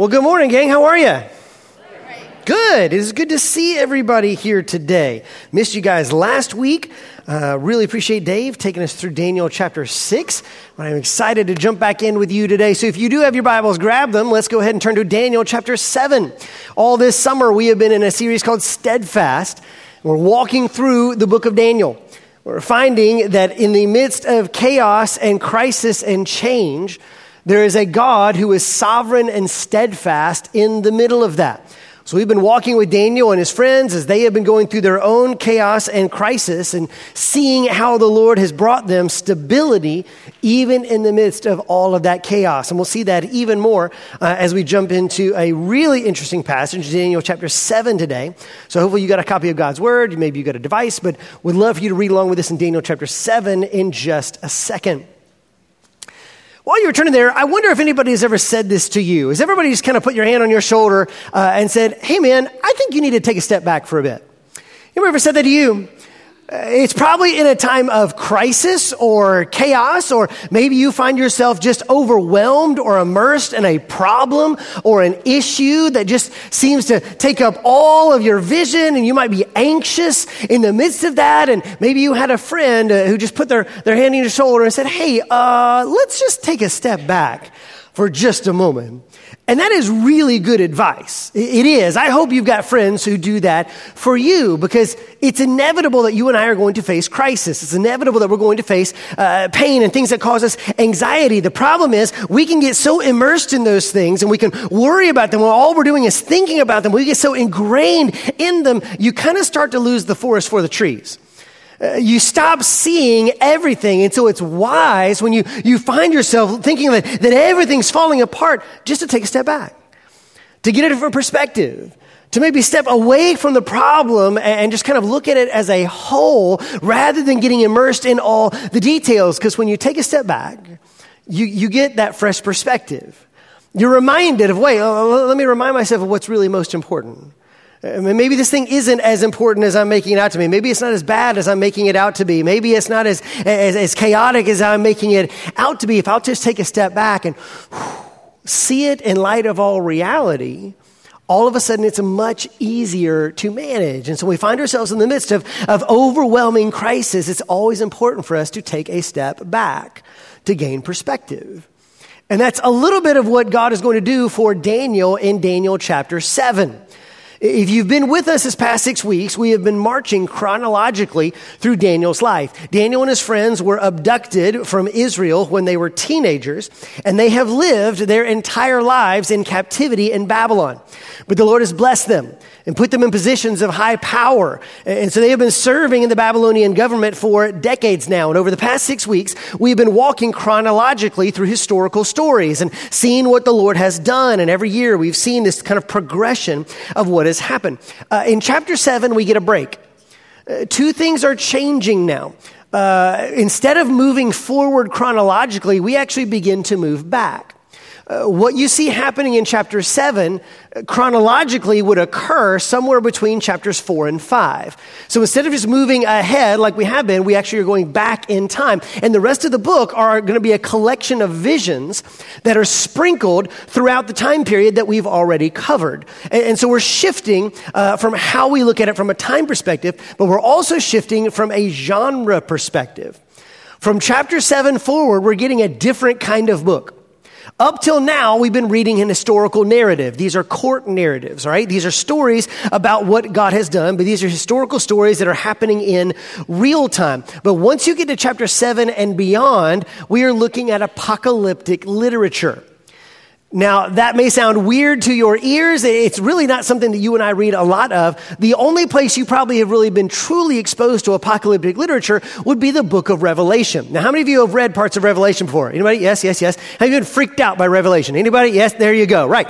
Well, good morning, gang. How are you? Good. It is good to see everybody here today. Missed you guys last week. Uh, really appreciate Dave taking us through Daniel chapter 6. But I'm excited to jump back in with you today. So if you do have your Bibles, grab them. Let's go ahead and turn to Daniel chapter 7. All this summer, we have been in a series called Steadfast. We're walking through the book of Daniel. We're finding that in the midst of chaos and crisis and change, there is a God who is sovereign and steadfast in the middle of that. So we've been walking with Daniel and his friends as they have been going through their own chaos and crisis and seeing how the Lord has brought them stability even in the midst of all of that chaos. And we'll see that even more uh, as we jump into a really interesting passage, Daniel chapter 7 today. So hopefully you got a copy of God's word, maybe you got a device, but we'd love for you to read along with us in Daniel chapter 7 in just a second. While you're turning there, I wonder if anybody has ever said this to you. Has everybody just kind of put your hand on your shoulder uh, and said, hey man, I think you need to take a step back for a bit? You ever said that to you? It's probably in a time of crisis or chaos, or maybe you find yourself just overwhelmed or immersed in a problem or an issue that just seems to take up all of your vision, and you might be anxious in the midst of that. And maybe you had a friend uh, who just put their, their hand on your shoulder and said, Hey, uh, let's just take a step back for just a moment. And that is really good advice. It is. I hope you've got friends who do that for you because it's inevitable that you and I are going to face crisis. It's inevitable that we're going to face uh, pain and things that cause us anxiety. The problem is we can get so immersed in those things and we can worry about them when all we're doing is thinking about them. We get so ingrained in them, you kind of start to lose the forest for the trees. Uh, you stop seeing everything. And so it's wise when you, you find yourself thinking that, that everything's falling apart just to take a step back, to get a different perspective, to maybe step away from the problem and just kind of look at it as a whole rather than getting immersed in all the details. Because when you take a step back, you, you get that fresh perspective. You're reminded of, wait, let me remind myself of what's really most important. Uh, maybe this thing isn't as important as I'm making it out to be. Maybe it's not as bad as I'm making it out to be. Maybe it's not as, as, as chaotic as I'm making it out to be. If I'll just take a step back and see it in light of all reality, all of a sudden it's much easier to manage. And so we find ourselves in the midst of, of overwhelming crisis. It's always important for us to take a step back to gain perspective. And that's a little bit of what God is going to do for Daniel in Daniel chapter 7. If you've been with us this past six weeks, we have been marching chronologically through Daniel's life. Daniel and his friends were abducted from Israel when they were teenagers, and they have lived their entire lives in captivity in Babylon. But the Lord has blessed them and put them in positions of high power. And so they have been serving in the Babylonian government for decades now. And over the past six weeks, we've been walking chronologically through historical stories and seeing what the Lord has done. And every year we've seen this kind of progression of what has happened. Uh, in chapter seven, we get a break. Uh, two things are changing now. Uh, instead of moving forward chronologically, we actually begin to move back. Uh, what you see happening in chapter 7 uh, chronologically would occur somewhere between chapters 4 and 5. So instead of just moving ahead like we have been, we actually are going back in time. And the rest of the book are going to be a collection of visions that are sprinkled throughout the time period that we've already covered. And, and so we're shifting uh, from how we look at it from a time perspective, but we're also shifting from a genre perspective. From chapter 7 forward, we're getting a different kind of book. Up till now, we've been reading an historical narrative. These are court narratives, right? These are stories about what God has done, but these are historical stories that are happening in real time. But once you get to chapter seven and beyond, we are looking at apocalyptic literature. Now, that may sound weird to your ears. It's really not something that you and I read a lot of. The only place you probably have really been truly exposed to apocalyptic literature would be the book of Revelation. Now, how many of you have read parts of Revelation before? Anybody? Yes, yes, yes. Have you been freaked out by Revelation? Anybody? Yes, there you go. Right.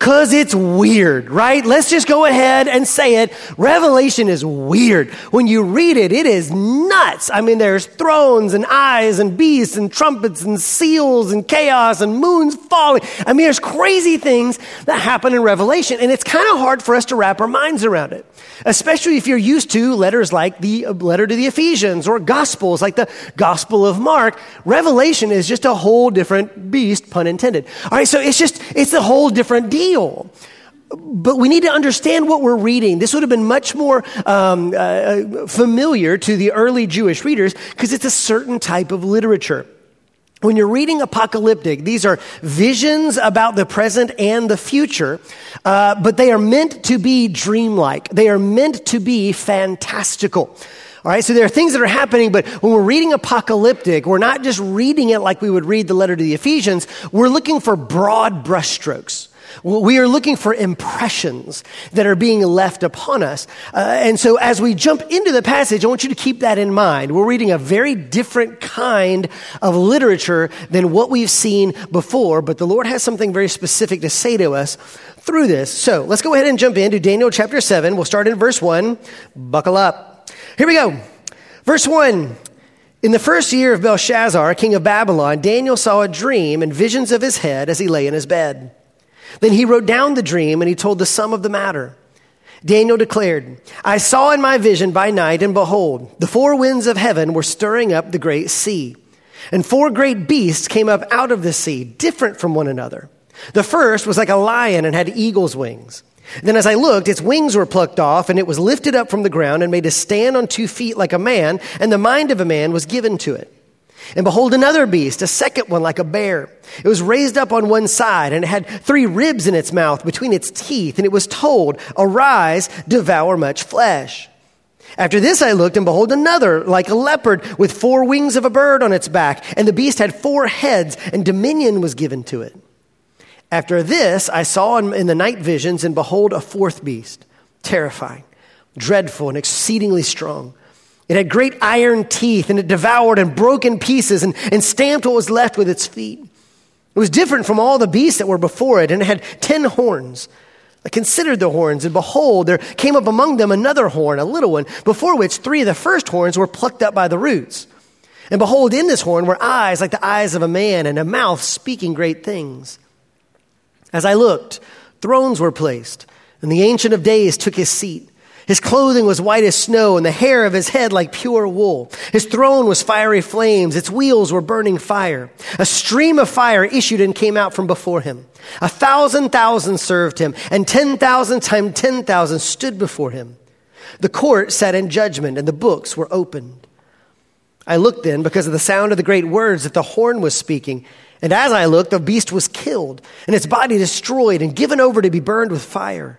Cause it's weird, right? Let's just go ahead and say it. Revelation is weird. When you read it, it is nuts. I mean, there's thrones and eyes and beasts and trumpets and seals and chaos and moons falling. I mean, there's crazy things that happen in Revelation and it's kind of hard for us to wrap our minds around it. Especially if you're used to letters like the uh, letter to the Ephesians or gospels like the gospel of Mark. Revelation is just a whole different beast, pun intended. All right. So it's just, it's a whole different deal but we need to understand what we're reading. This would have been much more um, uh, familiar to the early Jewish readers because it's a certain type of literature. When you're reading apocalyptic, these are visions about the present and the future, uh, but they are meant to be dreamlike. They are meant to be fantastical. All right, so there are things that are happening, but when we're reading apocalyptic, we're not just reading it like we would read the letter to the Ephesians. We're looking for broad brushstrokes. We are looking for impressions that are being left upon us. Uh, and so as we jump into the passage, I want you to keep that in mind. We're reading a very different kind of literature than what we've seen before, but the Lord has something very specific to say to us through this. So let's go ahead and jump into Daniel chapter 7. We'll start in verse 1. Buckle up. Here we go. Verse 1. In the first year of Belshazzar, king of Babylon, Daniel saw a dream and visions of his head as he lay in his bed. Then he wrote down the dream and he told the sum of the matter. Daniel declared, I saw in my vision by night, and behold, the four winds of heaven were stirring up the great sea. And four great beasts came up out of the sea, different from one another. The first was like a lion and had eagle's wings. Then as I looked, its wings were plucked off, and it was lifted up from the ground and made to stand on two feet like a man, and the mind of a man was given to it. And behold, another beast, a second one like a bear. It was raised up on one side, and it had three ribs in its mouth between its teeth, and it was told, Arise, devour much flesh. After this I looked, and behold, another like a leopard with four wings of a bird on its back, and the beast had four heads, and dominion was given to it. After this I saw in the night visions, and behold, a fourth beast, terrifying, dreadful, and exceedingly strong it had great iron teeth, and it devoured and broke in pieces and, and stamped what was left with its feet. It was different from all the beasts that were before it, and it had ten horns. I considered the horns, and behold, there came up among them another horn, a little one, before which three of the first horns were plucked up by the roots. And behold, in this horn were eyes like the eyes of a man, and a mouth speaking great things. As I looked, thrones were placed, and the Ancient of Days took his seat. His clothing was white as snow, and the hair of his head like pure wool. His throne was fiery flames, its wheels were burning fire. A stream of fire issued and came out from before him. A thousand thousand served him, and ten thousand times ten thousand stood before him. The court sat in judgment, and the books were opened. I looked then because of the sound of the great words that the horn was speaking. And as I looked, the beast was killed, and its body destroyed and given over to be burned with fire.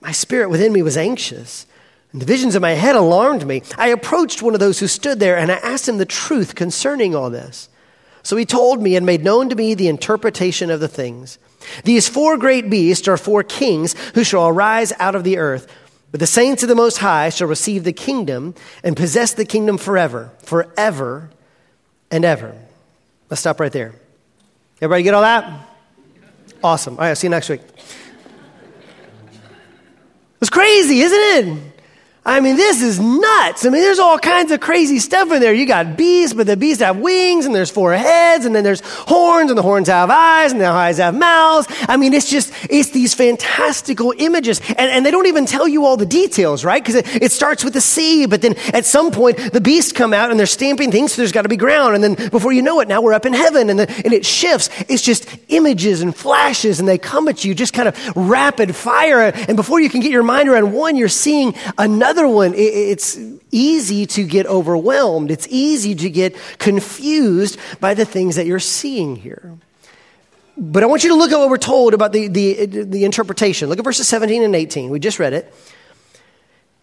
my spirit within me was anxious, and the visions in my head alarmed me. I approached one of those who stood there, and I asked him the truth concerning all this. So he told me and made known to me the interpretation of the things. These four great beasts are four kings who shall arise out of the earth. But the saints of the Most High shall receive the kingdom and possess the kingdom forever, forever and ever. Let's stop right there. Everybody get all that? Awesome. All right, I'll see you next week. It's crazy, isn't it? I mean, this is nuts. I mean, there's all kinds of crazy stuff in there. You got beasts, but the beasts have wings, and there's four heads, and then there's horns, and the horns have eyes, and the eyes have mouths. I mean, it's just, it's these fantastical images. And, and they don't even tell you all the details, right? Because it, it, starts with the sea, but then at some point, the beasts come out, and they're stamping things, so there's got to be ground. And then before you know it, now we're up in heaven, and, the, and it shifts. It's just images and flashes, and they come at you just kind of rapid fire. And before you can get your mind around one, you're seeing another other one, it's easy to get overwhelmed. It's easy to get confused by the things that you're seeing here. But I want you to look at what we're told about the, the, the interpretation. Look at verses 17 and 18. We just read it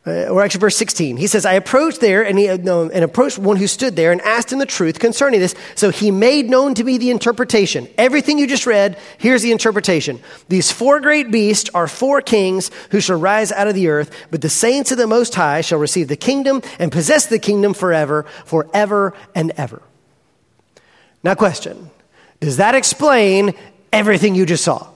uh, or actually verse 16 he says i approached there and, he, uh, no, and approached one who stood there and asked him the truth concerning this. So he made known to me the interpretation. Everything you just read here's the interpretation. These four great beasts are four kings who shall rise out of the earth but the saints of the most high shall receive the kingdom and possess the kingdom forever forever and ever. Now question does that explain everything you just saw?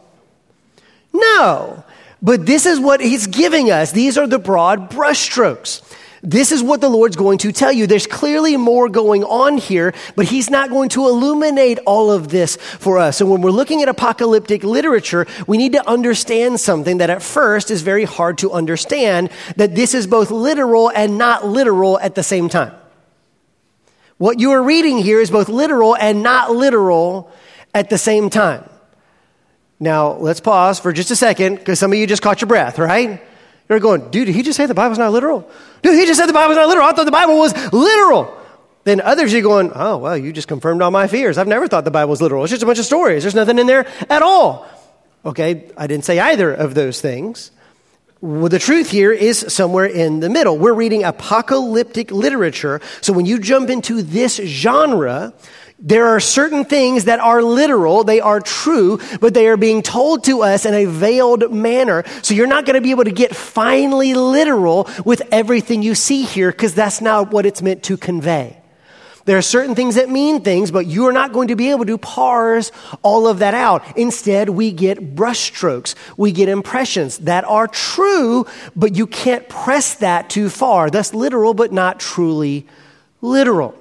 No But this is what he's giving us. These are the broad brushstrokes. This is what the Lord's going to tell you. There's clearly more going on here, but He's not going to illuminate all of this for us. So when we're looking at apocalyptic literature, we need to understand something that at first is very hard to understand that this is both literal and not literal at the same time. What you are reading here is both literal and not literal at the same time. Now, let's pause for just a second because some of you just caught your breath, right? You're going, dude, did he just say the Bible's not literal? Dude, he just said the Bible's not literal. I thought the Bible was literal. Then others you're going, oh, well, you just confirmed all my fears. I've never thought the Bible was literal. It's just a bunch of stories. There's nothing in there at all. Okay, I didn't say either of those things. Well, the truth here is somewhere in the middle. We're reading apocalyptic literature. So when you jump into this genre, there are certain things that are literal, they are true, but they are being told to us in a veiled manner. So you're not going to be able to get finely literal with everything you see here because that's not what it's meant to convey. There are certain things that mean things, but you are not going to be able to parse all of that out. Instead, we get brushstrokes. We get impressions that are true, but you can't press that too far. That's literal, but not truly literal.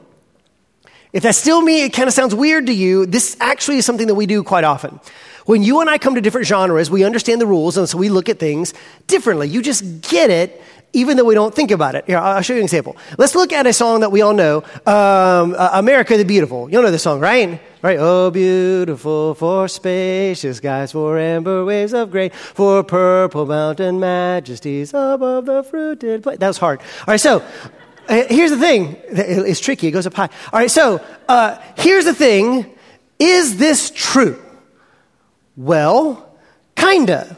If that's still me, it kind of sounds weird to you, this actually is something that we do quite often. When you and I come to different genres, we understand the rules, and so we look at things differently. You just get it, even though we don't think about it. Here, I'll show you an example. Let's look at a song that we all know, um, America the Beautiful. You all know this song, right? Right? Oh, beautiful for spacious skies, for amber waves of grain, for purple mountain majesties above the fruited plain. That was hard. All right, so here's the thing it's tricky, it goes up high. All right, so uh, here's the thing is this true? Well, kinda.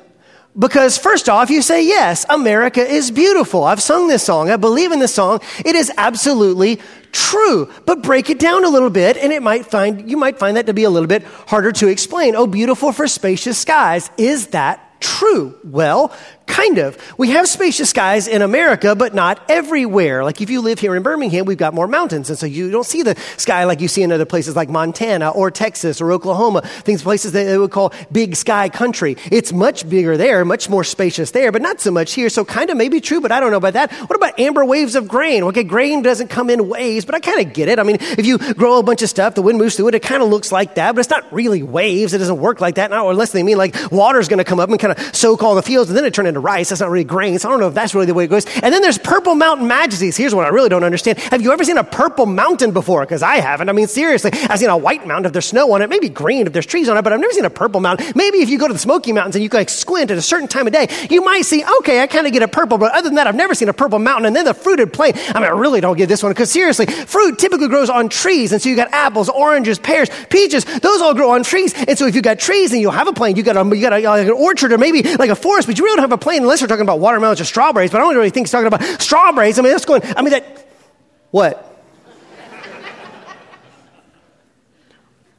Because first off, you say, yes, America is beautiful. I've sung this song. I believe in this song. It is absolutely true. But break it down a little bit and it might find, you might find that to be a little bit harder to explain. Oh, beautiful for spacious skies. Is that true? Well, Kind of. We have spacious skies in America, but not everywhere. Like if you live here in Birmingham, we've got more mountains. And so you don't see the sky like you see in other places like Montana or Texas or Oklahoma, things, places that they would call big sky country. It's much bigger there, much more spacious there, but not so much here. So kind of maybe true, but I don't know about that. What about amber waves of grain? Okay, grain doesn't come in waves, but I kind of get it. I mean, if you grow a bunch of stuff, the wind moves through it, it kind of looks like that, but it's not really waves. It doesn't work like that. Not unless they mean like water's going to come up and kind of soak all the fields and then it turned into rice. That's not really grains. I don't know if that's really the way it goes. And then there's purple mountain majesties. Here's what I really don't understand. Have you ever seen a purple mountain before? Because I haven't. I mean, seriously, I've seen a white mountain if there's snow on it, maybe green if there's trees on it, but I've never seen a purple mountain. Maybe if you go to the Smoky Mountains and you like squint at a certain time of day, you might see, okay, I kind of get a purple, but other than that, I've never seen a purple mountain. And then the fruited plain. I mean, I really don't get this one because seriously, fruit typically grows on trees. And so you got apples, oranges, pears, peaches. Those all grow on trees. And so if you got trees and you have a plain, you got a, you got a, like an orchard or maybe like a forest, but you really don't have a plain unless you're talking about watermelons or strawberries. But I don't really think he's talking about strawberries. I mean, that's going, I mean, that, what?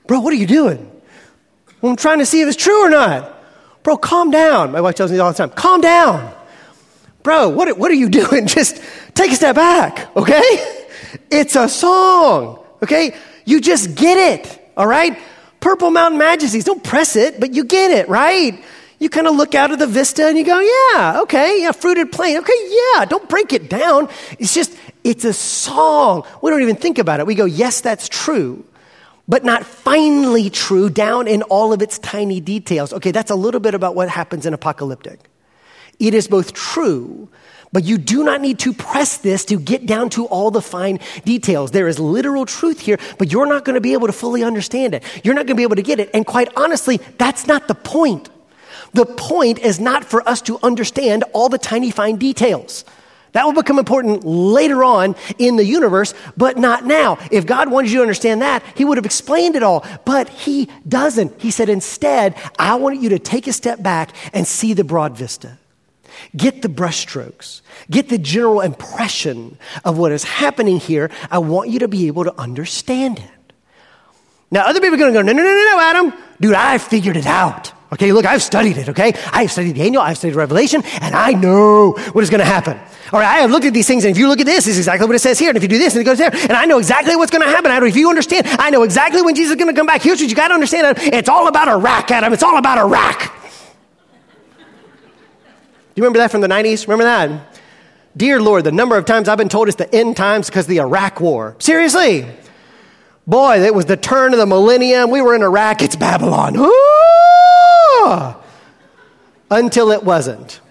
Bro, what are you doing? Well, I'm trying to see if it's true or not. Bro, calm down. My wife tells me all the time, calm down. Bro, what, what are you doing? Just take a step back, okay? It's a song, okay? You just get it, all right? Purple Mountain Majesties, don't press it, but you get it, right? You kind of look out of the vista and you go, yeah, okay, yeah, fruited plain. Okay, yeah, don't break it down. It's just, it's a song. We don't even think about it. We go, yes, that's true, but not finally true down in all of its tiny details. Okay, that's a little bit about what happens in apocalyptic. It is both true, but you do not need to press this to get down to all the fine details. There is literal truth here, but you're not going to be able to fully understand it. You're not going to be able to get it. And quite honestly, that's not the point. The point is not for us to understand all the tiny fine details. That will become important later on in the universe, but not now. If God wanted you to understand that, He would have explained it all, but He doesn't. He said, instead, I want you to take a step back and see the broad vista. Get the brushstrokes. Get the general impression of what is happening here. I want you to be able to understand it. Now, other people are going to go, no, no, no, no, no, Adam. Dude, I figured it out. Okay, look, I've studied it, okay? I've studied Daniel, I've studied Revelation, and I know what is going to happen. All right, I have looked at these things, and if you look at this, this is exactly what it says here, and if you do this, and it goes there, and I know exactly what's going to happen, Adam. If you understand, I know exactly when Jesus is going to come back. Here's what you got to understand. It's all about Iraq, Adam. It's all about Iraq. Do you remember that from the 90s? Remember that? Dear Lord, the number of times I've been told it's the end times because of the Iraq war. Seriously. Boy, it was the turn of the millennium. We were in Iraq. It's Babylon. Ooh! Until it wasn't.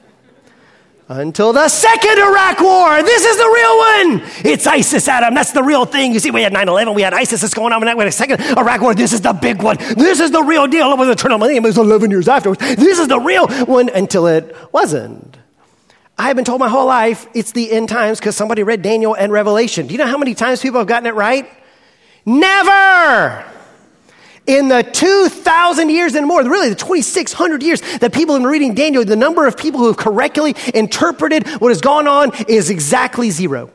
Until the second Iraq war. This is the real one. It's ISIS, Adam. That's the real thing. You see, we had 9 11, we had ISIS that's going on, and we had a second Iraq war. This is the big one. This is the real deal. It was the millennium. It was 11 years afterwards. This is the real one until it wasn't. I have been told my whole life it's the end times because somebody read Daniel and Revelation. Do you know how many times people have gotten it right? Never! In the 2,000 years and more, really the 2,600 years that people have been reading Daniel, the number of people who have correctly interpreted what has gone on is exactly zero.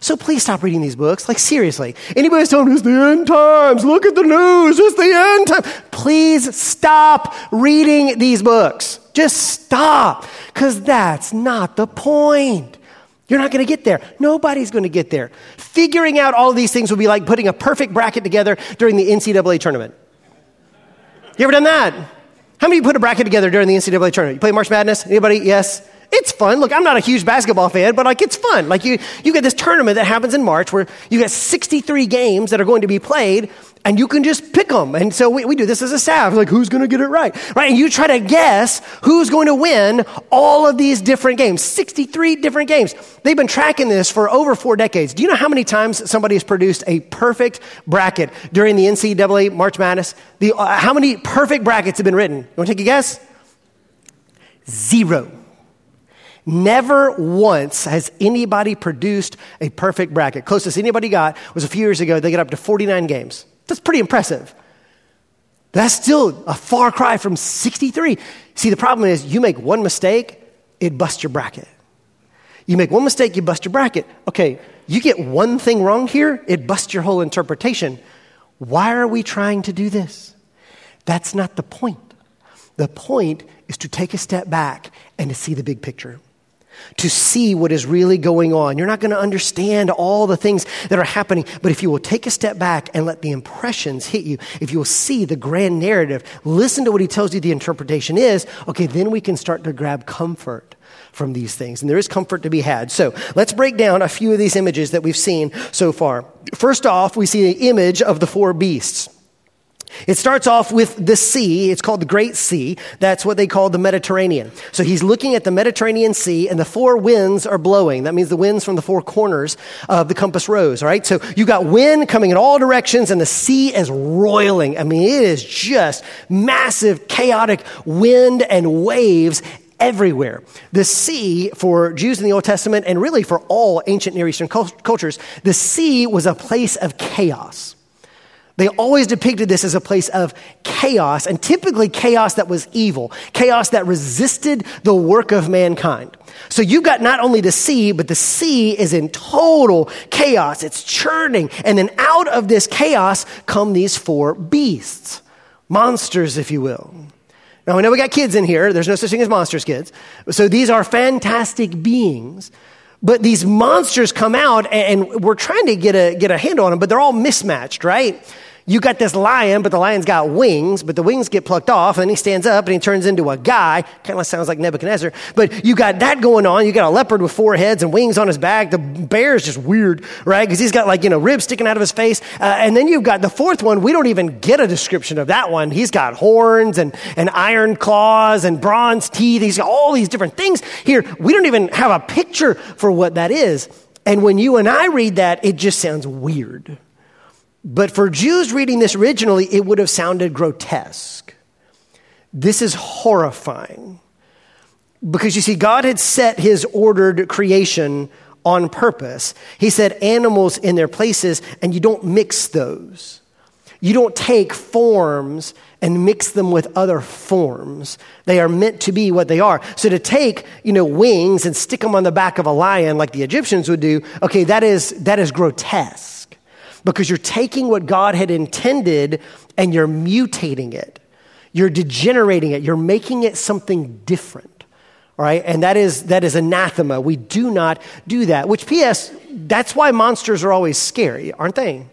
So please stop reading these books. Like, seriously. Anybody telling me it's the end times, look at the news, it's the end times. Please stop reading these books. Just stop, because that's not the point. You're not going to get there. Nobody's going to get there. Figuring out all these things will be like putting a perfect bracket together during the NCAA tournament. You ever done that? How many put a bracket together during the NCAA tournament? You play March Madness? Anybody? Yes? It's fun. Look, I'm not a huge basketball fan, but like it's fun. Like you, you get this tournament that happens in March where you get 63 games that are going to be played, and you can just pick them. And so we, we do this as a staff. Like, who's going to get it right? Right? And you try to guess who's going to win all of these different games 63 different games. They've been tracking this for over four decades. Do you know how many times somebody has produced a perfect bracket during the NCAA March Madness? The, uh, how many perfect brackets have been written? You want to take a guess? Zero. Never once has anybody produced a perfect bracket. Closest anybody got was a few years ago. They got up to 49 games. That's pretty impressive. That's still a far cry from 63. See, the problem is you make one mistake, it busts your bracket. You make one mistake, you bust your bracket. Okay, you get one thing wrong here, it busts your whole interpretation. Why are we trying to do this? That's not the point. The point is to take a step back and to see the big picture to see what is really going on. You're not going to understand all the things that are happening, but if you will take a step back and let the impressions hit you, if you will see the grand narrative, listen to what he tells you the interpretation is, okay, then we can start to grab comfort from these things. And there is comfort to be had. So let's break down a few of these images that we've seen so far. First off, we see the image of the four beasts. It starts off with the sea. It's called the Great Sea. That's what they call the Mediterranean. So he's looking at the Mediterranean Sea, and the four winds are blowing. That means the winds from the four corners of the compass rose, all right? So you've got wind coming in all directions, and the sea is roiling. I mean, it is just massive, chaotic wind and waves everywhere. The sea, for Jews in the Old Testament, and really for all ancient Near Eastern cultures, the sea was a place of chaos. They always depicted this as a place of chaos, and typically chaos that was evil, chaos that resisted the work of mankind. So you've got not only the sea, but the sea is in total chaos. It's churning. And then out of this chaos come these four beasts, monsters, if you will. Now, we know we got kids in here. There's no such thing as monsters, kids. So these are fantastic beings but these monsters come out and we're trying to get a, get a handle on them, but they're all mismatched, right? You got this lion, but the lion's got wings, but the wings get plucked off, and he stands up and he turns into a guy. Kind of sounds like Nebuchadnezzar. But you got that going on. You got a leopard with four heads and wings on his back. The bear's just weird, right? Because he's got like, you know, ribs sticking out of his face. Uh, and then you've got the fourth one. We don't even get a description of that one. He's got horns and, and iron claws and bronze teeth. He's got all these different things here. We don't even have a picture for what that is. And when you and I read that, it just sounds weird but for Jews reading this originally, it would have sounded grotesque. This is horrifying. Because you see, God had set his ordered creation on purpose. He said animals in their places, and you don't mix those. You don't take forms and mix them with other forms. They are meant to be what they are. So to take, you know, wings and stick them on the back of a lion like the Egyptians would do, okay, that is, that is grotesque because you're taking what God had intended and you're mutating it. You're degenerating it. You're making it something different. All right? And that is, that is anathema. We do not do that. Which, P.S., that's why monsters are always scary, aren't they?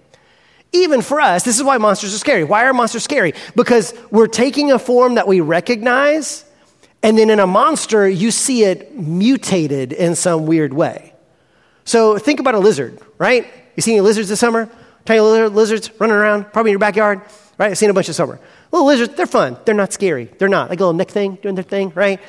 Even for us, this is why monsters are scary. Why are monsters scary? Because we're taking a form that we recognize And then in a monster, you see it mutated in some weird way. So think about a lizard, right? You seen any lizards this summer? Tiny lizards running around, probably in your backyard, right? I've seen a bunch this summer. Little lizards, they're fun. They're not scary. They're not. Like a little neck thing, doing their thing, right?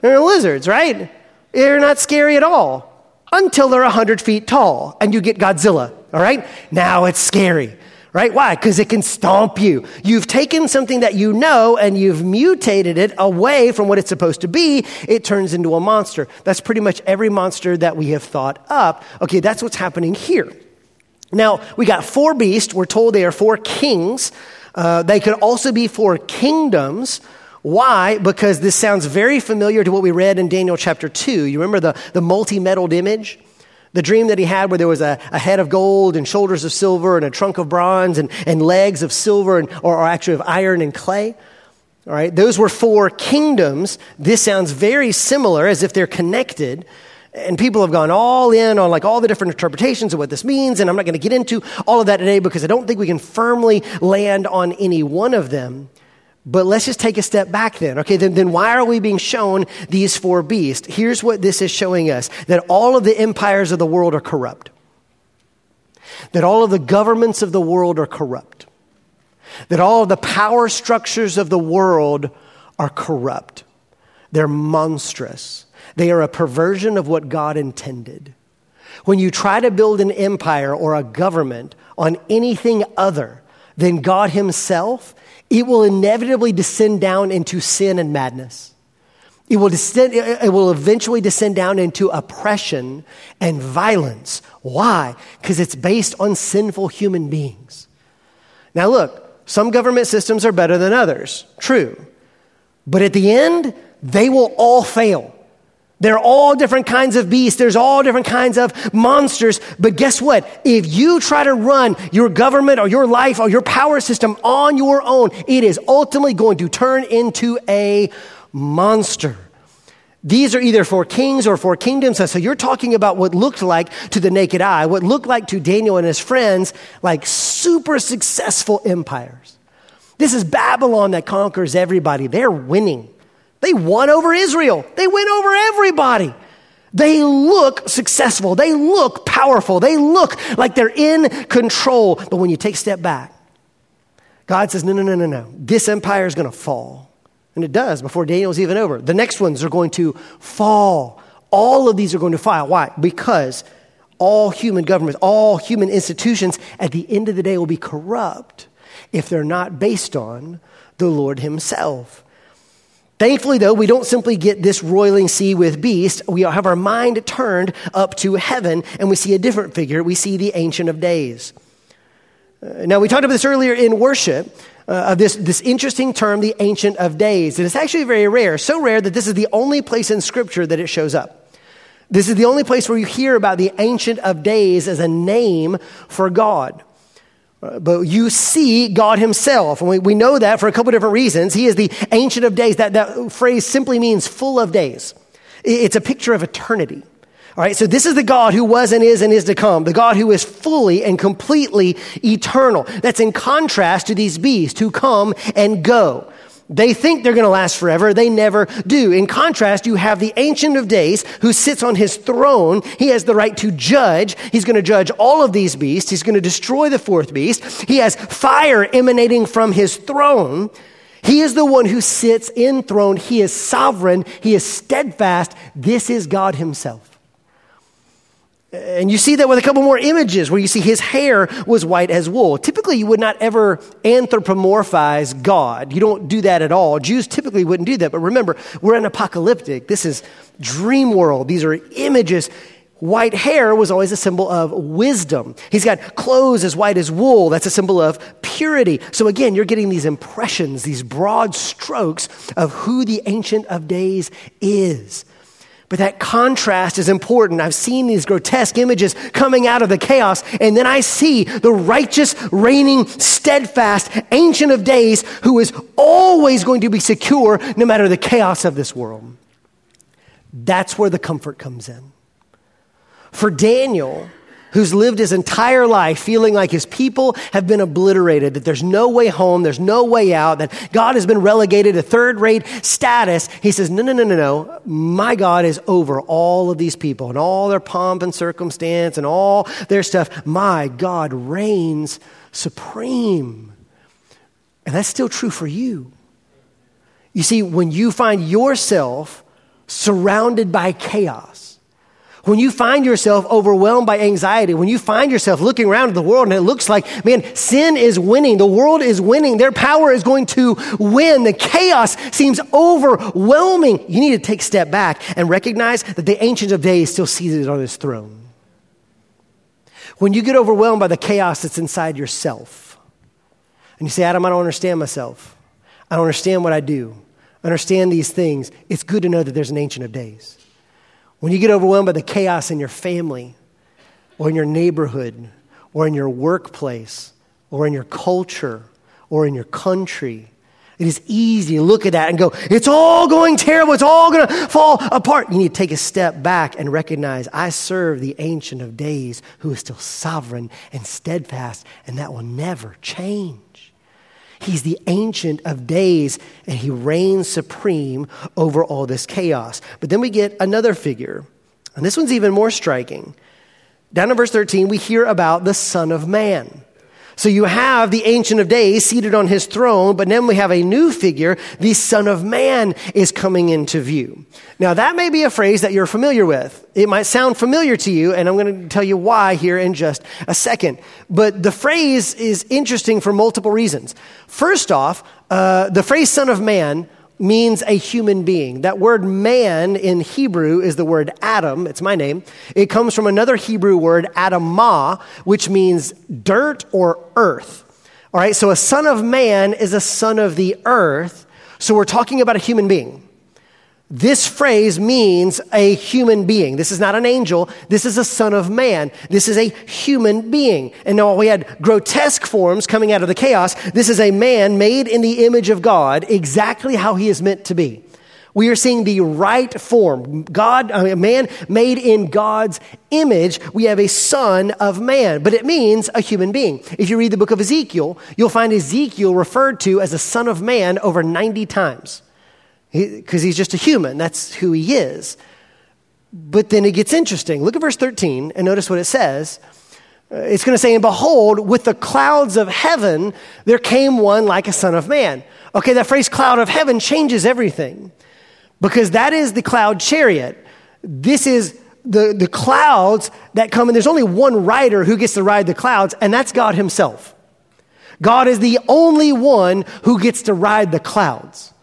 They're lizards, right? They're not scary at all until they're 100 feet tall and you get Godzilla, all right? Now it's scary, right? Why? Because it can stomp you. You've taken something that you know and you've mutated it away from what it's supposed to be. It turns into a monster. That's pretty much every monster that we have thought up. Okay, that's what's happening here. Now, we got four beasts. We're told they are four kings. Uh, they could also be four kingdoms. Why? Because this sounds very familiar to what we read in Daniel chapter 2. You remember the, the multi metalled image? The dream that he had where there was a, a, head of gold and shoulders of silver and a trunk of bronze and, and legs of silver and, or, or actually of iron and clay. All right, those were four kingdoms. This sounds very similar as if they're connected. And people have gone all in on like all the different interpretations of what this means. And I'm not going to get into all of that today because I don't think we can firmly land on any one of them. But let's just take a step back then. Okay, then, then why are we being shown these four beasts? Here's what this is showing us that all of the empires of the world are corrupt, that all of the governments of the world are corrupt, that all of the power structures of the world are corrupt. They're monstrous, they are a perversion of what God intended. When you try to build an empire or a government on anything other than God Himself, it will inevitably descend down into sin and madness. It will, descend, it will eventually descend down into oppression and violence. Why? Because it's based on sinful human beings. Now, look, some government systems are better than others. True. But at the end, they will all fail. They're all different kinds of beasts. There's all different kinds of monsters. But guess what? If you try to run your government or your life or your power system on your own, it is ultimately going to turn into a monster. These are either four kings or four kingdoms. So you're talking about what looked like to the naked eye, what looked like to Daniel and his friends, like super successful empires. This is Babylon that conquers everybody. They're winning. They won over Israel, they win over everybody. They look successful. They look powerful. They look like they're in control. But when you take a step back, God says, no, no, no, no, no. This empire is going to fall. And it does before Daniel's even over. The next ones are going to fall. All of these are going to fall. Why? Because all human governments, all human institutions at the end of the day will be corrupt if they're not based on the Lord Himself. Thankfully, though, we don't simply get this roiling sea with beasts. We have our mind turned up to heaven and we see a different figure. We see the Ancient of Days. Uh, now, we talked about this earlier in worship. Uh, of this, this interesting term, the Ancient of Days. And it's actually very rare, so rare that this is the only place in Scripture that it shows up. This is the only place where you hear about the Ancient of Days as a name for God. Uh, but you see God Himself. And we, we know that for a couple different reasons. He is the Ancient of Days. That, that phrase simply means full of days, it's a picture of eternity. All right, so this is the God who was and is and is to come, the God who is fully and completely eternal. That's in contrast to these beasts who come and go. They think they're going to last forever. They never do. In contrast, you have the Ancient of Days who sits on his throne. He has the right to judge. He's going to judge all of these beasts. He's going to destroy the fourth beast. He has fire emanating from his throne. He is the one who sits enthroned. He is sovereign. He is steadfast. This is God himself. And you see that with a couple more images where you see his hair was white as wool. Typically, you would not ever anthropomorphize God. You don't do that at all. Jews typically wouldn't do that. But remember, we're in apocalyptic. This is dream world. These are images. White hair was always a symbol of wisdom. He's got clothes as white as wool. That's a symbol of purity. So again, you're getting these impressions, these broad strokes of who the Ancient of Days is. But that contrast is important. I've seen these grotesque images coming out of the chaos, and then I see the righteous, reigning, steadfast, ancient of days who is always going to be secure no matter the chaos of this world. That's where the comfort comes in. For Daniel, who's lived his entire life feeling like his people have been obliterated, that there's no way home, there's no way out, that God has been relegated to third rate status, he says, No, no, no, no, no. My God is over all of these people and all their pomp and circumstance and all their stuff. My God reigns supreme. And that's still true for you. You see, when you find yourself surrounded by chaos, when you find yourself overwhelmed by anxiety, when you find yourself looking around at the world and it looks like, man, sin is winning, the world is winning, their power is going to win, the chaos seems overwhelming, you need to take a step back and recognize that the Ancient of Days still seated on his throne. When you get overwhelmed by the chaos that's inside yourself, and you say, Adam, I don't understand myself, I don't understand what I do understand these things, it's good to know that there's an Ancient of Days. When you get overwhelmed by the chaos in your family, or in your neighborhood, or in your workplace, or in your culture, or in your country, it is easy to look at that and go, it's all going terrible. It's all going to fall apart. You need to take a step back and recognize I serve the Ancient of Days who is still sovereign and steadfast, and that will never change. He's the Ancient of Days, and He reigns supreme over all this chaos. But then we get another figure, and this one's even more striking. Down in verse 13, we hear about the Son of Man. So you have the Ancient of Days seated on his throne, but then we have a new figure. The Son of Man is coming into view. Now, that may be a phrase that you're familiar with. It might sound familiar to you, and I'm going to tell you why here in just a second. But the phrase is interesting for multiple reasons. First off, uh, the phrase Son of Man means a human being. That word man in Hebrew is the word Adam. It's my name. It comes from another Hebrew word, Adamah, which means dirt or earth. All right, so a son of man is a son of the earth. So we're talking about a human being. This phrase means a human being. This is not an angel. This is a son of man. This is a human being. And now we had grotesque forms coming out of the chaos. This is a man made in the image of God, exactly how he is meant to be. We are seeing the right form. God, a man made in God's image. We have a son of man, but it means a human being. If you read the book of Ezekiel, you'll find Ezekiel referred to as a son of man over 90 times because he, he's just a human. That's who he is. But then it gets interesting. Look at verse 13 and notice what it says. Uh, it's going to say, And behold, with the clouds of heaven, there came one like a son of man. Okay, that phrase cloud of heaven changes everything because that is the cloud chariot. This is the, the clouds that come, and there's only one rider who gets to ride the clouds, and that's God Himself. God is the only one who gets to ride the clouds.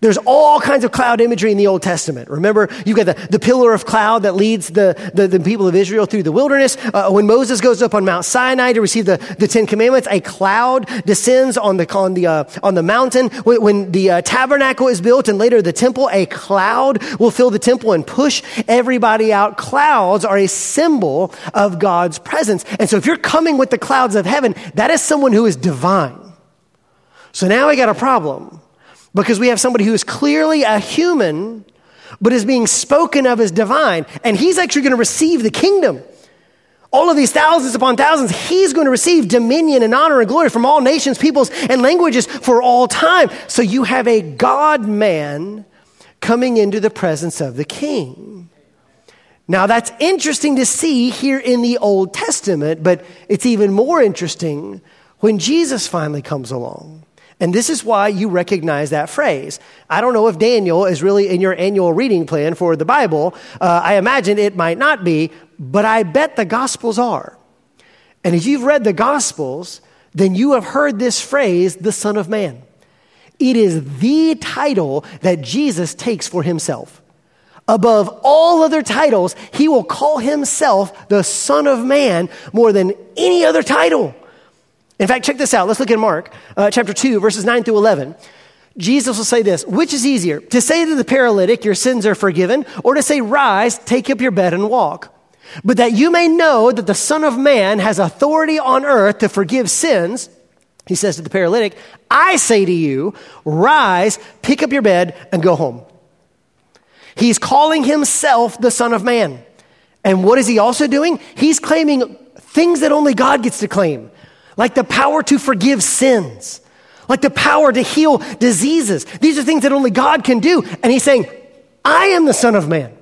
There's all kinds of cloud imagery in the Old Testament. Remember, you've got the, the pillar of cloud that leads the, the, the people of Israel through the wilderness. Uh, when Moses goes up on Mount Sinai to receive the, the Ten Commandments, a cloud descends on the, on the, uh, on the mountain. When, when the uh, tabernacle is built and later the temple, a cloud will fill the temple and push everybody out. Clouds are a symbol of God's presence. And so if you're coming with the clouds of heaven, that is someone who is divine. So now we got a problem because we have somebody who is clearly a human, but is being spoken of as divine. And he's actually going to receive the kingdom. All of these thousands upon thousands, he's going to receive dominion and honor and glory from all nations, peoples, and languages for all time. So you have a God man coming into the presence of the king. Now, that's interesting to see here in the Old Testament, but it's even more interesting when Jesus finally comes along. And this is why you recognize that phrase. I don't know if Daniel is really in your annual reading plan for the Bible. Uh, I imagine it might not be, but I bet the Gospels are. And if you've read the Gospels, then you have heard this phrase, the Son of Man. It is the title that Jesus takes for himself. Above all other titles, he will call himself the Son of Man more than any other title. In fact, check this out. Let's look at Mark uh, chapter 2, verses 9 through 11. Jesus will say this Which is easier, to say to the paralytic, Your sins are forgiven, or to say, Rise, take up your bed and walk? But that you may know that the Son of Man has authority on earth to forgive sins, he says to the paralytic, I say to you, Rise, pick up your bed, and go home. He's calling himself the Son of Man. And what is he also doing? He's claiming things that only God gets to claim, like the power to forgive sins, like the power to heal diseases. These are things that only God can do. And he's saying, I am the Son of Man.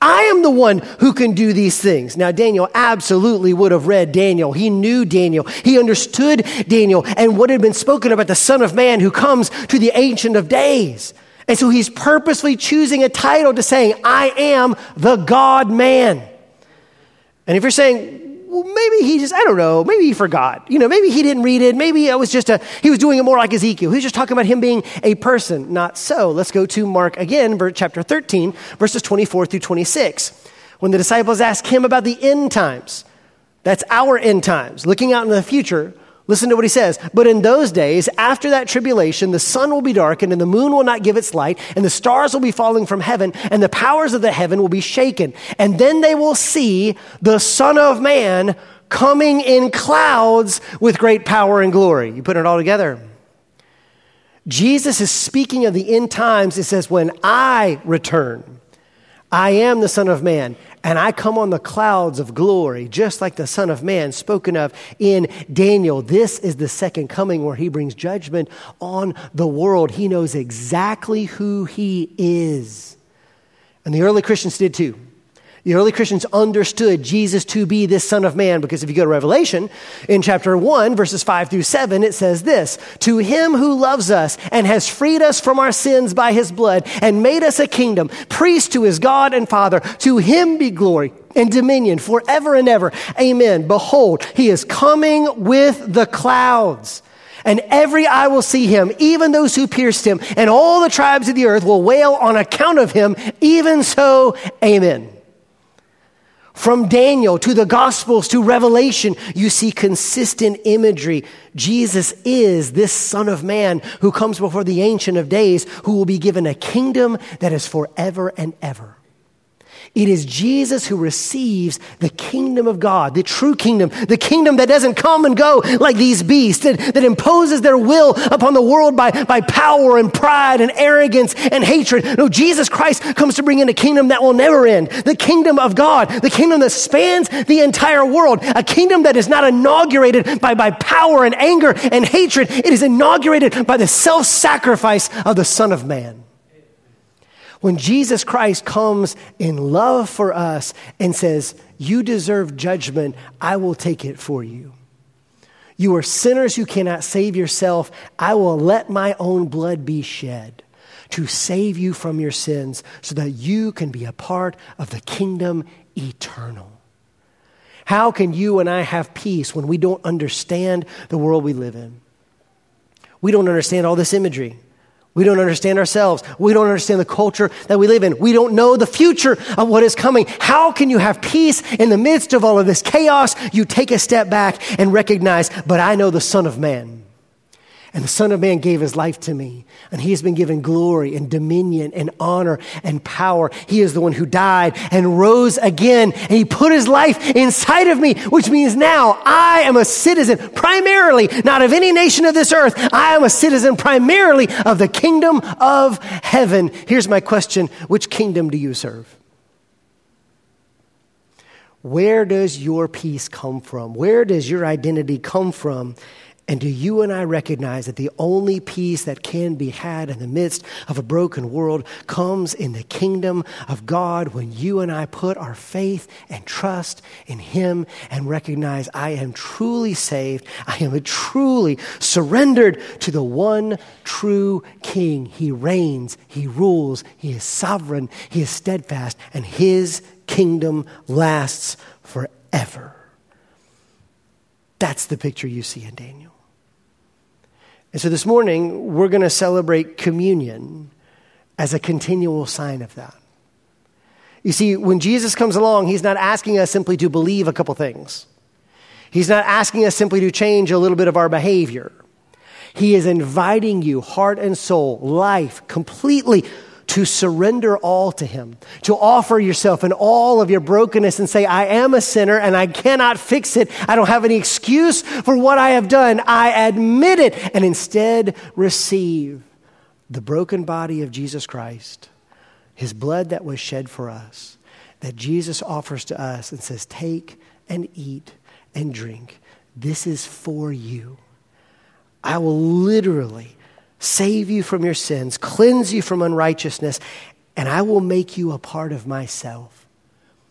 I am the one who can do these things. Now, Daniel absolutely would have read Daniel. He knew Daniel. He understood Daniel and what had been spoken about the Son of Man who comes to the Ancient of Days. And so he's purposely choosing a title to saying, I am the God man. And if you're saying, well, maybe he just, I don't know, maybe he forgot. You know, maybe he didn't read it. Maybe it was just a, he was doing it more like Ezekiel. He was just talking about him being a person. Not so. Let's go to Mark again, chapter 13, verses 24 through 26. When the disciples ask him about the end times, that's our end times, looking out into the future. Listen to what he says. But in those days, after that tribulation, the sun will be darkened and the moon will not give its light and the stars will be falling from heaven and the powers of the heaven will be shaken. And then they will see the Son of Man coming in clouds with great power and glory. You put it all together. Jesus is speaking of the end times. It says, when I return, I am the Son of Man and I come on the clouds of glory, just like the Son of Man spoken of in Daniel. This is the second coming where he brings judgment on the world. He knows exactly who he is. And the early Christians did too. The early Christians understood Jesus to be this Son of Man because if you go to Revelation in chapter 1, verses 5 through 7, it says this To him who loves us and has freed us from our sins by his blood and made us a kingdom, priest to his God and Father, to him be glory and dominion forever and ever. Amen. Behold, he is coming with the clouds and every eye will see him, even those who pierced him, and all the tribes of the earth will wail on account of him. Even so, amen. From Daniel to the Gospels to Revelation, you see consistent imagery. Jesus is this Son of Man who comes before the Ancient of Days, who will be given a kingdom that is forever and ever. It is Jesus who receives the kingdom of God, the true kingdom, the kingdom that doesn't come and go like these beasts, that, that imposes their will upon the world by, by power and pride and arrogance and hatred. No, Jesus Christ comes to bring in a kingdom that will never end, the kingdom of God, the kingdom that spans the entire world, a kingdom that is not inaugurated by, by power and anger and hatred. It is inaugurated by the self sacrifice of the Son of Man. When Jesus Christ comes in love for us and says, You deserve judgment, I will take it for you. You are sinners who cannot save yourself. I will let my own blood be shed to save you from your sins so that you can be a part of the kingdom eternal. How can you and I have peace when we don't understand the world we live in? We don't understand all this imagery. We don't understand ourselves. We don't understand the culture that we live in. We don't know the future of what is coming. How can you have peace in the midst of all of this chaos? You take a step back and recognize, but I know the Son of Man. And the Son of Man gave his life to me. And he has been given glory and dominion and honor and power. He is the one who died and rose again. And he put his life inside of me, which means now I am a citizen, primarily not of any nation of this earth. I am a citizen primarily of the kingdom of heaven. Here's my question Which kingdom do you serve? Where does your peace come from? Where does your identity come from? And do you and I recognize that the only peace that can be had in the midst of a broken world comes in the kingdom of God when you and I put our faith and trust in Him and recognize I am truly saved, I am truly surrendered to the one true King. He reigns, He rules, He is sovereign, He is steadfast, and His kingdom lasts forever. That's the picture you see in Daniel. And so this morning, we're going to celebrate communion as a continual sign of that. You see, when Jesus comes along, he's not asking us simply to believe a couple things. He's not asking us simply to change a little bit of our behavior. He is inviting you, heart and soul, life, completely to surrender all to Him, to offer yourself in all of your brokenness and say, I am a sinner and I cannot fix it. I don't have any excuse for what I have done. I admit it and instead receive the broken body of Jesus Christ, His blood that was shed for us, that Jesus offers to us and says, Take and eat and drink. This is for you. I will literally save you from your sins, cleanse you from unrighteousness, and I will make you a part of myself.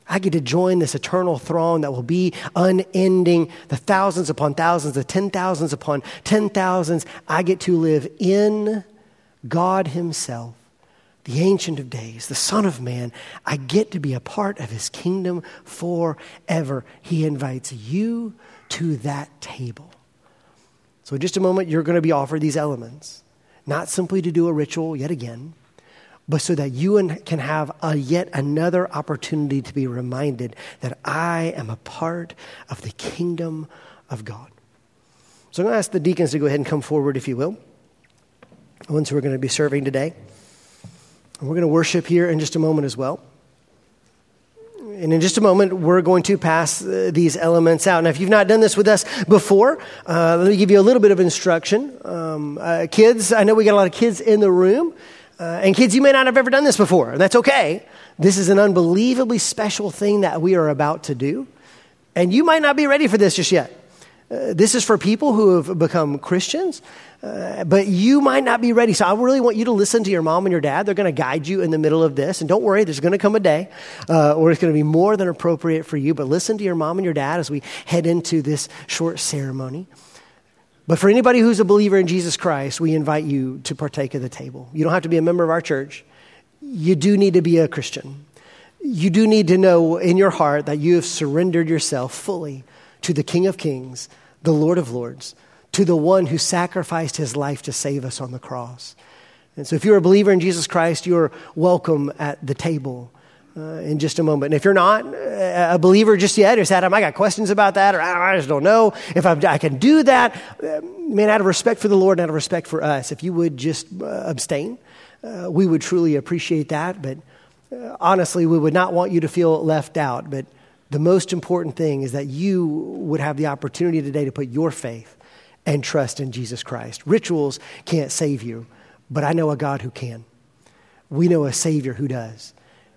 I get to join this eternal throne that will be unending, the thousands upon thousands, the ten thousands upon ten thousands. I get to live in God Himself, the Ancient of Days, the Son of Man. I get to be a part of His kingdom forever. He invites you to that table. So, in just a moment, you're going to be offered these elements, not simply to do a ritual yet again but so that you can have a yet another opportunity to be reminded that I am a part of the kingdom of God. So I'm going to ask the deacons to go ahead and come forward, if you will, the ones who are going to be serving today. And we're going to worship here in just a moment as well. And in just a moment, we're going to pass uh, these elements out. Now, if you've not done this with us before, uh, let me give you a little bit of instruction. Um, uh, kids, I know we got a lot of kids in the room. Uh, and kids, you may not have ever done this before, and that's okay. This is an unbelievably special thing that we are about to do. And you might not be ready for this just yet. Uh, this is for people who have become Christians, uh, but you might not be ready. So I really want you to listen to your mom and your dad. They're going to guide you in the middle of this. And don't worry, there's going to come a day uh, where it's going to be more than appropriate for you. But listen to your mom and your dad as we head into this short ceremony. But for anybody who's a believer in Jesus Christ, we invite you to partake of the table. You don't have to be a member of our church. You do need to be a Christian. You do need to know in your heart that you have surrendered yourself fully to the King of Kings, the Lord of Lords, to the one who sacrificed his life to save us on the cross. And so, if you're a believer in Jesus Christ, you're welcome at the table uh, in just a moment. And if you're not uh, a believer just yet, or said, I got questions about that, or I just don't know if i i can do that, uh, man, out of respect for the Lord and out of respect for us, if you would just uh, abstain, uh, we would truly appreciate that. But uh, honestly, we would not want you to feel left out. But the most important thing is that you would have the opportunity today to put your faith and trust in Jesus Christ. Rituals can't save you, but I know a God who can. We know a Savior who does.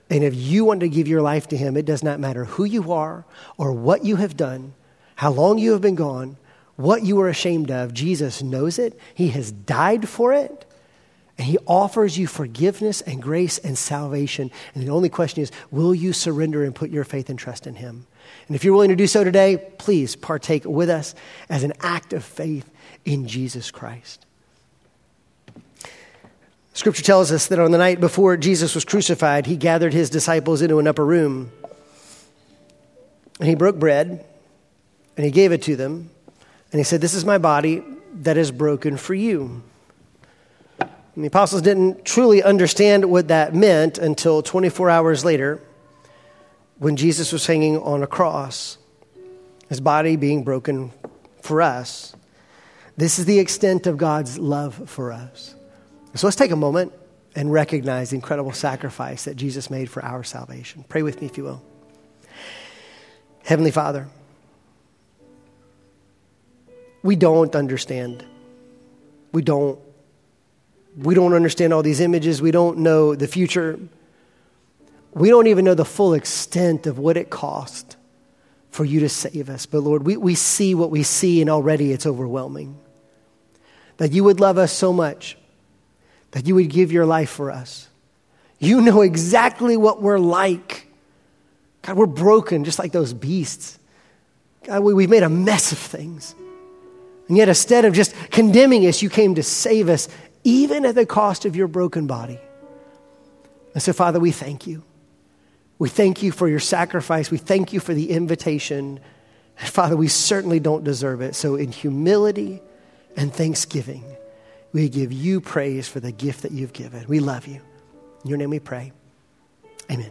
And if you want to give your life to Him, it does not matter who you are or what you have done, how long you have been gone, what you are ashamed of. Jesus knows it. He has died for it. And He offers you forgiveness and grace and salvation. And the only question is will you surrender and put your faith and trust in Him? And if you're willing to do so today, please partake with us as an act of faith in Jesus Christ. Scripture tells us that on the night before Jesus was crucified, he gathered his disciples into an upper room. And he broke bread and he gave it to them. And he said, This is my body that is broken for you. And the apostles didn't truly understand what that meant until 24 hours later when Jesus was hanging on a cross, his body being broken for us. This is the extent of God's love for us. So let's take a moment and recognize the incredible sacrifice that Jesus made for our salvation. Pray with me, if you will. Heavenly Father, we don't understand. We don't. We don't understand all these images. We don't know the future. We don't even know the full extent of what it cost for you to save us. But Lord, we, we see what we see, and already it's overwhelming. That you would love us so much that you would give your life for us. You know exactly what we're like. God, we're broken just like those beasts. God, we, we've made a mess of things. And yet, instead of just condemning us, you came to save us, even at the cost of your broken body. And so, Father, we thank you. We thank you for your sacrifice. We thank you for the invitation. Father, we certainly don't deserve it. So, in humility and thanksgiving, we give you praise for the gift that you've given. We love you. In your name we pray. Amen.